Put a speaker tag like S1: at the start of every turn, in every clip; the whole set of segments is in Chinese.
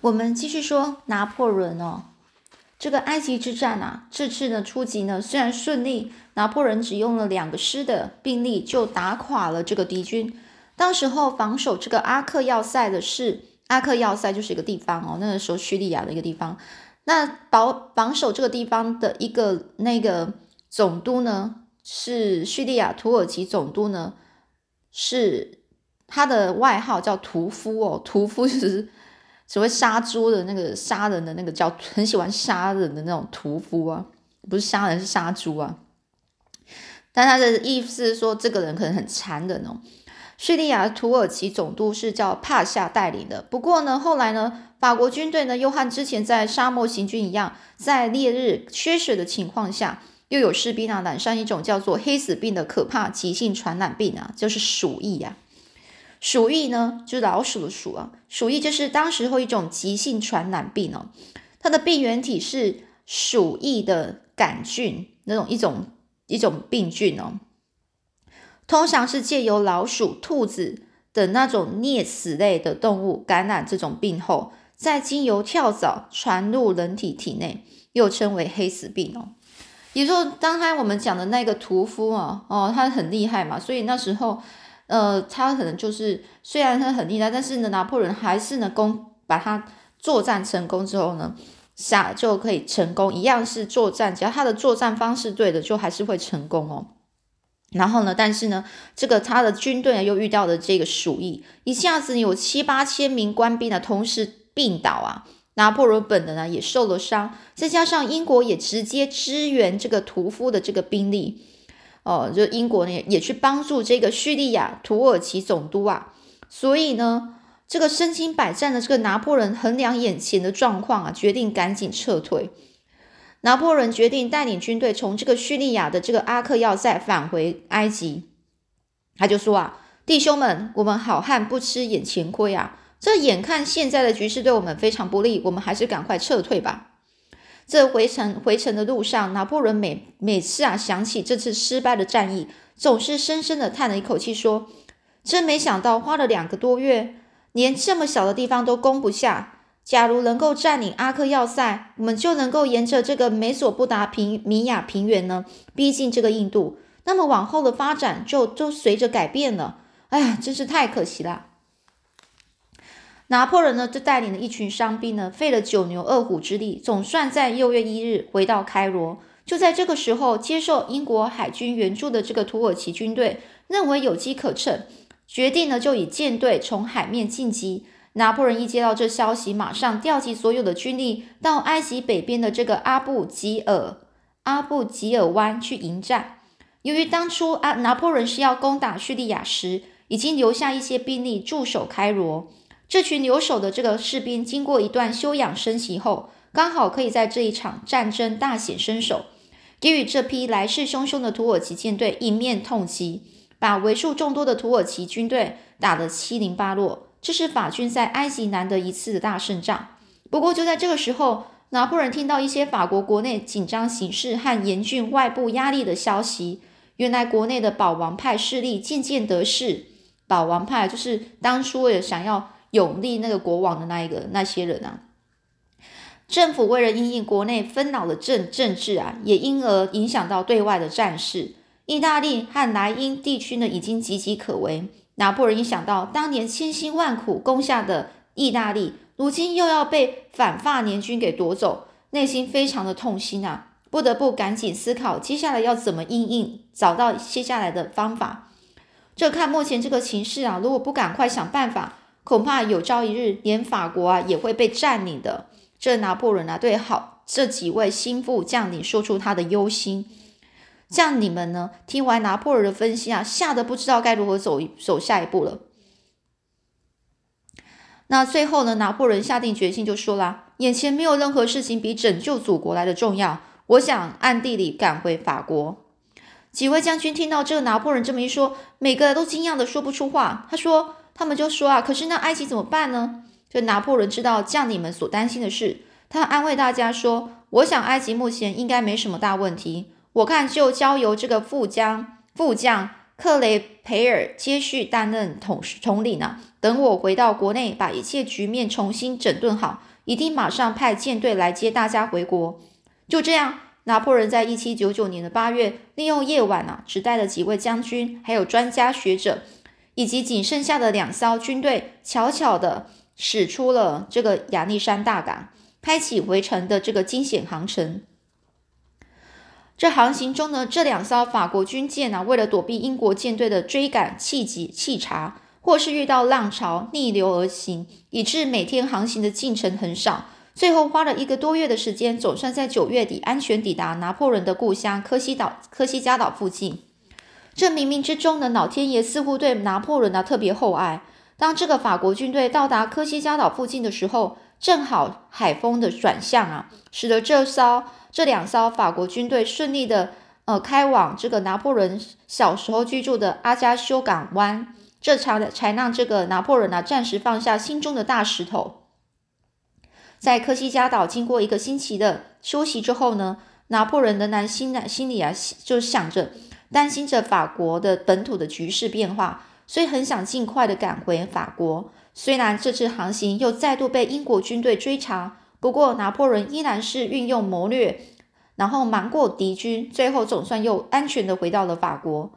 S1: 我们继续说拿破仑哦，这个埃及之战啊，这次呢出击呢虽然顺利，拿破仑只用了两个师的兵力就打垮了这个敌军。当时候防守这个阿克要塞的是阿克要塞，就是一个地方哦，那个时候叙利亚的一个地方。那保防守这个地方的一个那个总督呢，是叙利亚土耳其总督呢，是他的外号叫屠夫哦，屠夫就是只会杀猪的那个杀人的那个叫很喜欢杀人的那种屠夫啊，不是杀人是杀猪啊。但他的意思是说，这个人可能很残忍哦。叙利亚土耳其总督是叫帕夏带领的。不过呢，后来呢，法国军队呢又和之前在沙漠行军一样，在烈日缺水的情况下，又有士兵啊染上一种叫做黑死病的可怕急性传染病啊，就是鼠疫呀。鼠疫呢，就是老鼠的鼠啊。鼠疫就是当时候一种急性传染病哦，它的病原体是鼠疫的杆菌那种一种一种病菌哦。通常是借由老鼠、兔子的那种啮齿类的动物感染这种病后，再经由跳蚤传入人体体内，又称为黑死病哦。也就是刚才我们讲的那个屠夫啊，哦，他很厉害嘛，所以那时候，呃，他可能就是虽然他很厉害，但是呢，拿破仑还是能攻把他作战成功之后呢，下就可以成功，一样是作战，只要他的作战方式对的，就还是会成功哦。然后呢？但是呢，这个他的军队又遇到了这个鼠疫，一下子有七八千名官兵呢同时病倒啊。拿破仑本人呢也受了伤，再加上英国也直接支援这个屠夫的这个兵力，哦，就英国呢也去帮助这个叙利亚土耳其总督啊。所以呢，这个身经百战的这个拿破仑衡量眼前的状况啊，决定赶紧撤退。拿破仑决定带领军队从这个叙利亚的这个阿克要塞返回埃及。他就说啊，弟兄们，我们好汉不吃眼前亏啊！这眼看现在的局势对我们非常不利，我们还是赶快撤退吧。这回程回程的路上，拿破仑每每次啊想起这次失败的战役，总是深深的叹了一口气，说：“真没想到，花了两个多月，连这么小的地方都攻不下。”假如能够占领阿克要塞，我们就能够沿着这个美索不达平米亚平原呢，逼近这个印度。那么往后的发展就都随着改变了。哎呀，真是太可惜了。拿破仑呢，就带领了一群伤兵呢，费了九牛二虎之力，总算在六月一日回到开罗。就在这个时候，接受英国海军援助的这个土耳其军队认为有机可乘，决定呢就以舰队从海面进击。拿破仑一接到这消息，马上调集所有的军力到埃及北边的这个阿布吉尔阿布吉尔湾去迎战。由于当初啊，拿破仑是要攻打叙利亚时，已经留下一些兵力驻守开罗。这群留守的这个士兵，经过一段休养生息后，刚好可以在这一场战争大显身手，给予这批来势汹汹的土耳其舰队一面痛击，把为数众多的土耳其军队打得七零八落。这是法军在埃及难得一次的大胜仗。不过就在这个时候，拿破仑听到一些法国国内紧张形势和严峻外部压力的消息。原来国内的保王派势力渐渐得势。保王派就是当初为了想要永立那个国王的那一个那些人啊。政府为了因应国内纷扰的政政治啊，也因而影响到对外的战事。意大利和莱茵地区呢，已经岌岌可危。拿破仑一想到当年千辛万苦攻下的意大利，如今又要被反法联军给夺走，内心非常的痛心啊！不得不赶紧思考接下来要怎么应应，找到接下来的方法。这看目前这个情势啊，如果不赶快想办法，恐怕有朝一日连法国啊也会被占领的。这拿破仑啊，对好这几位心腹将领说出他的忧心。这样你们呢？听完拿破仑的分析啊，吓得不知道该如何走走下一步了。那最后呢，拿破仑下定决心就说啦：“眼前没有任何事情比拯救祖国来的重要。我想暗地里赶回法国。”几位将军听到这拿破仑这么一说，每个都惊讶的说不出话。他说：“他们就说啊，可是那埃及怎么办呢？”这拿破仑知道将领们所担心的事，他安慰大家说：“我想埃及目前应该没什么大问题。”我看就交由这个副将副将克雷培尔接续担任统统领呢。等我回到国内，把一切局面重新整顿好，一定马上派舰队来接大家回国。就这样，拿破仑在一七九九年的八月，利用夜晚啊，只带了几位将军，还有专家学者，以及仅剩下的两艘军队，悄悄的驶出了这个亚历山大港，开启回程的这个惊险航程。这航行中呢，这两艘法国军舰呢，为了躲避英国舰队的追赶、气急、气查，或是遇到浪潮逆流而行，以致每天航行的进程很少。最后花了一个多月的时间，总算在九月底安全抵达拿破仑的故乡科西岛、科西嘉岛附近。这冥冥之中呢老天爷似乎对拿破仑呢特别厚爱。当这个法国军队到达科西嘉岛附近的时候，正好海风的转向啊，使得这艘。这两艘法国军队顺利的呃开往这个拿破仑小时候居住的阿加修港湾，这才才让这个拿破仑呢暂时放下心中的大石头。在科西嘉岛经过一个星期的休息之后呢，拿破仑仍然心呢心里啊就想着担心着法国的本土的局势变化，所以很想尽快的赶回法国。虽然这次航行又再度被英国军队追查。不过，拿破仑依然是运用谋略，然后瞒过敌军，最后总算又安全的回到了法国。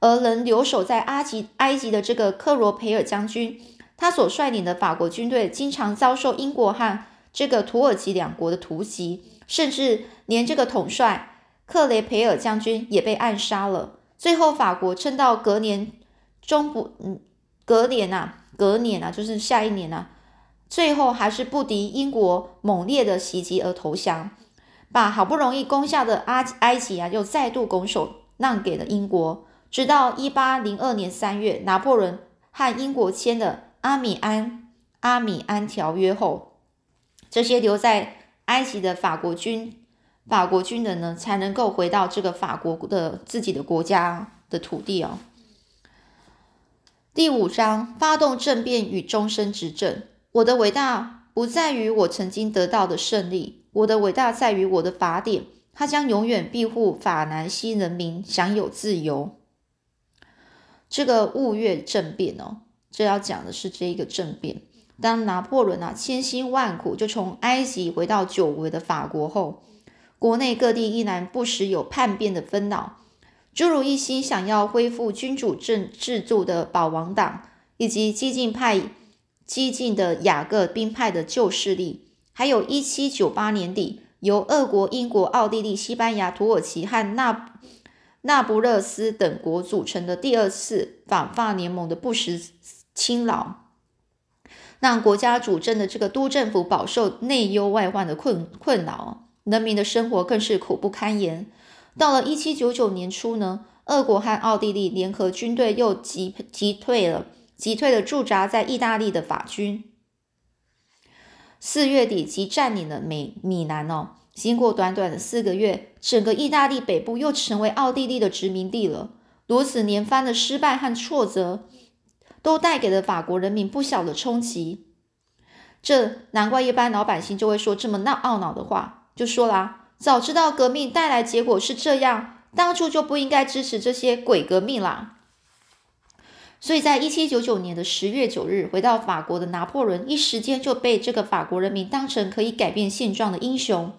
S1: 而能留守在埃及埃及的这个克罗培尔将军，他所率领的法国军队经常遭受英国和这个土耳其两国的突袭，甚至连这个统帅克雷培尔将军也被暗杀了。最后，法国撑到隔年中不，嗯，隔年呐，隔年啊，就是下一年呐。最后还是不敌英国猛烈的袭击而投降，把好不容易攻下的阿埃及啊，又再度拱手让给了英国。直到一八零二年三月，拿破仑和英国签的阿米安阿米安条约后，这些留在埃及的法国军法国军人呢，才能够回到这个法国的自己的国家的土地哦。第五章：发动政变与终身执政。我的伟大不在于我曾经得到的胜利，我的伟大在于我的法典，它将永远庇护法兰西人民享有自由。这个雾月政变哦，这要讲的是这一个政变。当拿破仑啊千辛万苦就从埃及回到久违的法国后，国内各地依然不时有叛变的纷扰，诸如一心想要恢复君主政制度的保王党，以及激进派。激进的雅各宾派的旧势力，还有一七九八年底由俄国、英国、奥地利、西班牙、土耳其和那那不勒斯等国组成的第二次反法联盟的不时侵扰，让国家主政的这个都政府饱受内忧外患的困困扰，人民的生活更是苦不堪言。到了一七九九年初呢，俄国和奥地利联合军队又击击退了。击退了驻扎在意大利的法军。四月底即占领了美米兰哦。经过短短的四个月，整个意大利北部又成为奥地利的殖民地了。如此连番的失败和挫折，都带给了法国人民不小的冲击。这难怪一般老百姓就会说这么闹懊恼的话，就说啦：早知道革命带来结果是这样，当初就不应该支持这些鬼革命啦。所以在一七九九年的十月九日，回到法国的拿破仑，一时间就被这个法国人民当成可以改变现状的英雄。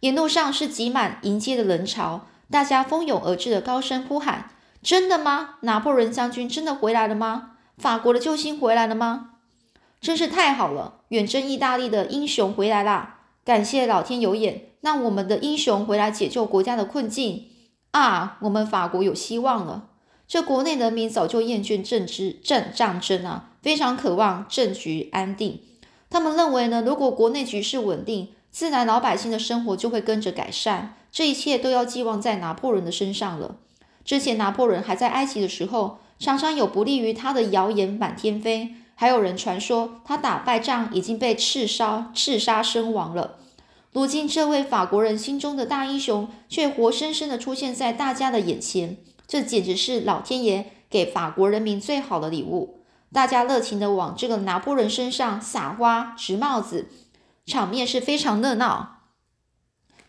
S1: 沿路上是挤满迎接的人潮，大家蜂拥而至的高声呼喊：“真的吗？拿破仑将军真的回来了吗？法国的救星回来了吗？真是太好了！远征意大利的英雄回来啦！感谢老天有眼，让我们的英雄回来解救国家的困境啊！我们法国有希望了。”这国内人民早就厌倦政治战战争啊，非常渴望政局安定。他们认为呢，如果国内局势稳定，自然老百姓的生活就会跟着改善。这一切都要寄望在拿破仑的身上了。之前拿破仑还在埃及的时候，常常有不利于他的谣言满天飞，还有人传说他打败仗已经被刺杀、刺杀身亡了。如今，这位法国人心中的大英雄却活生生的出现在大家的眼前。这简直是老天爷给法国人民最好的礼物！大家热情的往这个拿破仑身上撒花、直帽子，场面是非常热闹。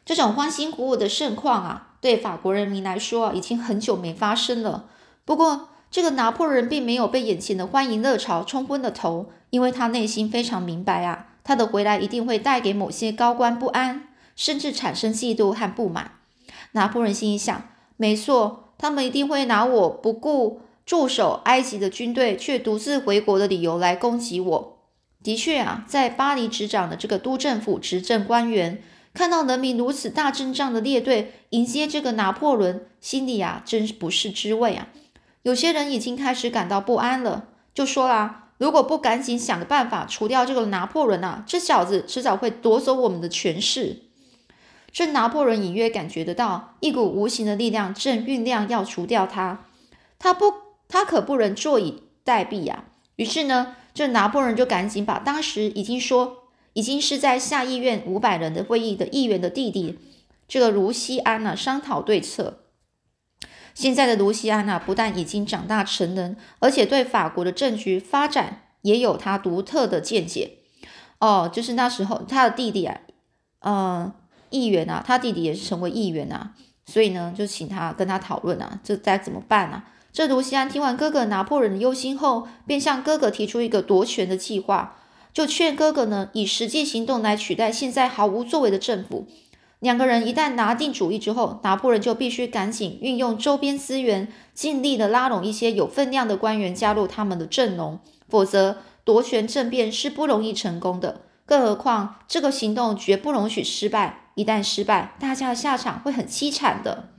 S1: 这种欢欣鼓舞的盛况啊，对法国人民来说已经很久没发生了。不过，这个拿破仑并没有被眼前的欢迎热潮冲昏了头，因为他内心非常明白啊，他的回来一定会带给某些高官不安，甚至产生嫉妒和不满。拿破仑心里想：没错，他们一定会拿我不顾驻守埃及的军队却独自回国的理由来攻击我。的确啊，在巴黎执掌的这个督政府执政官员。看到人民如此大阵仗的列队迎接这个拿破仑，心里啊真不是滋味啊！有些人已经开始感到不安了，就说啦：如果不赶紧想个办法除掉这个拿破仑啊，这小子迟早会夺走我们的权势。这拿破仑隐约感觉得到一股无形的力量正酝酿要除掉他，他不，他可不能坐以待毙呀！于是呢，这拿破仑就赶紧把当时已经说。已经是在下议院五百人的会议的议员的弟弟，这个卢西安呢商讨对策。现在的卢西安呢，不但已经长大成人，而且对法国的政局发展也有他独特的见解。哦，就是那时候他的弟弟啊，呃，议员啊，他弟弟也是成为议员啊，所以呢，就请他跟他讨论啊，这该怎么办呢？这卢西安听完哥哥拿破仑的忧心后，便向哥哥提出一个夺权的计划。就劝哥哥呢，以实际行动来取代现在毫无作为的政府。两个人一旦拿定主意之后，拿破仑就必须赶紧运用周边资源，尽力的拉拢一些有分量的官员加入他们的阵容，否则夺权政变是不容易成功的。更何况这个行动绝不容许失败，一旦失败，大家的下场会很凄惨的。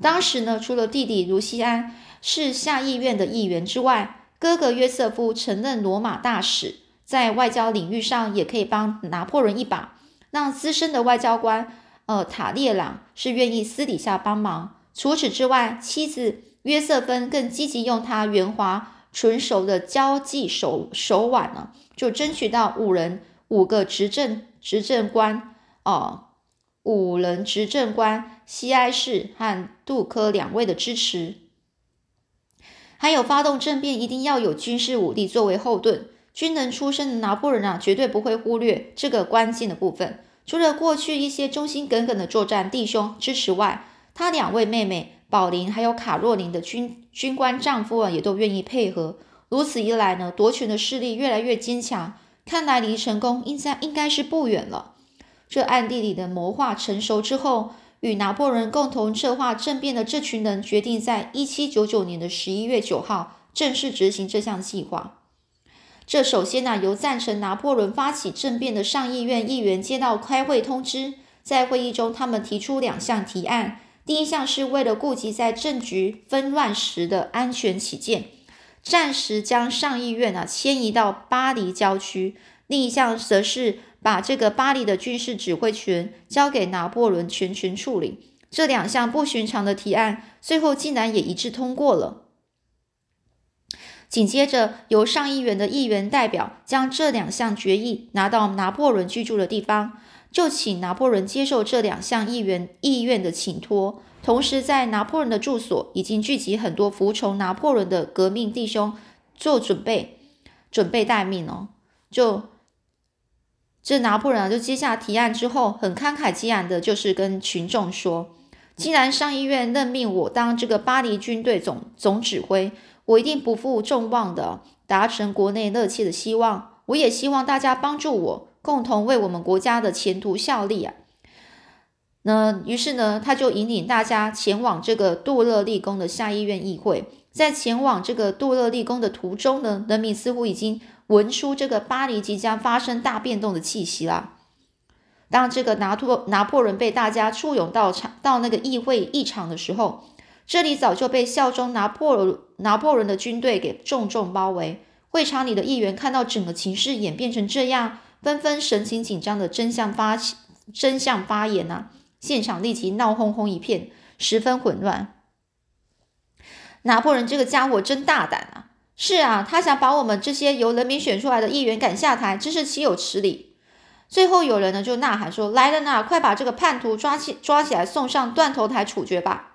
S1: 当时呢，除了弟弟卢西安是下议院的议员之外，哥哥约瑟夫曾任罗马大使。在外交领域上也可以帮拿破仑一把，让资深的外交官，呃，塔列朗是愿意私底下帮忙。除此之外，妻子约瑟芬更积极用他圆滑纯熟的交际手手腕呢，就争取到五人五个执政执政官，哦，五人执政官西埃士和杜科两位的支持，还有发动政变一定要有军事武力作为后盾。军人出身的拿破仑啊，绝对不会忽略这个关键的部分。除了过去一些忠心耿耿的作战弟兄支持外，他两位妹妹宝琳还有卡洛琳的军军官丈夫啊，也都愿意配合。如此一来呢，夺权的势力越来越坚强，看来离成功应该应该是不远了。这暗地里的谋划成熟之后，与拿破仑共同策划政变的这群人，决定在一七九九年的十一月九号正式执行这项计划。这首先呢，由赞成拿破仑发起政变的上议院议员接到开会通知，在会议中，他们提出两项提案。第一项是为了顾及在政局纷乱时的安全起见，暂时将上议院啊迁移到巴黎郊区；另一项则是把这个巴黎的军事指挥权交给拿破仑全权处理。这两项不寻常的提案，最后竟然也一致通过了。紧接着，由上议院的议员代表将这两项决议拿到拿破仑居住的地方，就请拿破仑接受这两项议员意愿的请托。同时，在拿破仑的住所已经聚集很多服从拿破仑的革命弟兄做准备，准备待命哦。就这拿破仑就接下提案之后，很慷慨激昂的，就是跟群众说：“既然上议院任命我当这个巴黎军队总总指挥。”我一定不负众望的达成国内热切的希望，我也希望大家帮助我，共同为我们国家的前途效力啊！那于是呢，他就引领大家前往这个杜勒立宫的下议院议会。在前往这个杜勒立宫的途中呢，人民似乎已经闻出这个巴黎即将发生大变动的气息啦。当这个拿破拿破仑被大家簇拥到场到那个议会议场的时候。这里早就被效忠拿破仑拿破仑的军队给重重包围。会场里的议员看到整个情势演变成这样，纷纷神情紧张的争相发争相发言啊！现场立即闹哄哄一片，十分混乱。拿破仑这个家伙真大胆啊！是啊，他想把我们这些由人民选出来的议员赶下台，真是岂有此理！最后有人呢就呐喊说：“来人呐，快把这个叛徒抓起抓起来，送上断头台处决吧！”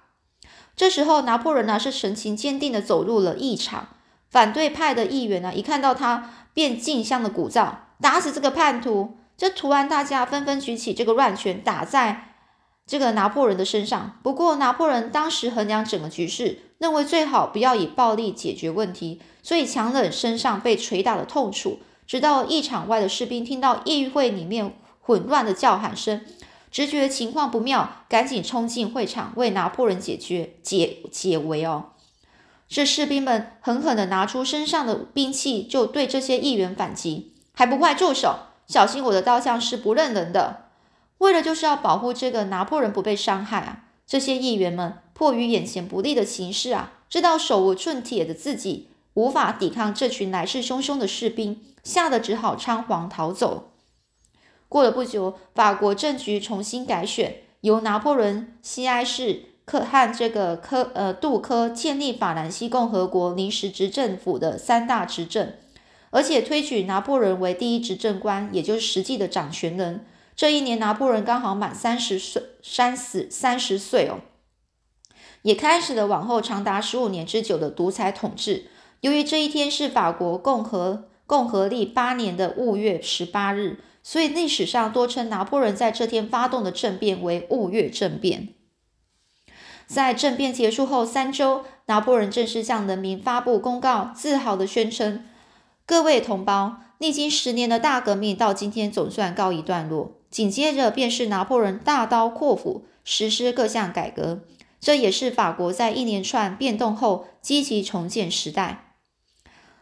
S1: 这时候，拿破仑呢是神情坚定的走入了议场。反对派的议员呢，一看到他便竞相的鼓噪，打死这个叛徒。这突然，大家纷纷举起这个乱拳，打在这个拿破仑的身上。不过，拿破仑当时衡量整个局势，认为最好不要以暴力解决问题，所以强忍身上被捶打的痛楚，直到议场外的士兵听到议会里面混乱的叫喊声，直觉情况不妙，赶紧冲进会场为拿破仑解决解解围哦。这士兵们狠狠地拿出身上的兵器，就对这些议员反击，还不快住手！小心我的刀像是不认人的。为了就是要保护这个拿破仑不被伤害啊，这些议员们迫于眼前不利的形势啊，知道手无寸铁的自己无法抵抗这群来势汹汹的士兵，吓得只好仓皇逃走。过了不久，法国政局重新改选，由拿破仑西埃士。可和这个科呃杜科建立法兰西共和国临时执政府的三大执政，而且推举拿破仑为第一执政官，也就是实际的掌权人。这一年，拿破仑刚好满三十岁，三十三十岁哦，也开始了往后长达十五年之久的独裁统治。由于这一天是法国共和共和历八年的五月十八日，所以历史上多称拿破仑在这天发动的政变为五月政变。在政变结束后三周，拿破仑正式向人民发布公告，自豪地宣称：“各位同胞，历经十年的大革命到今天总算告一段落。”紧接着便是拿破仑大刀阔斧实施各项改革，这也是法国在一连串变动后积极重建时代。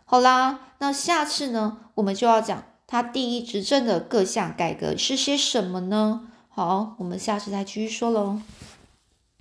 S1: 好啦，那下次呢，我们就要讲他第一执政的各项改革是些什么呢？好，我们下次再继续说喽。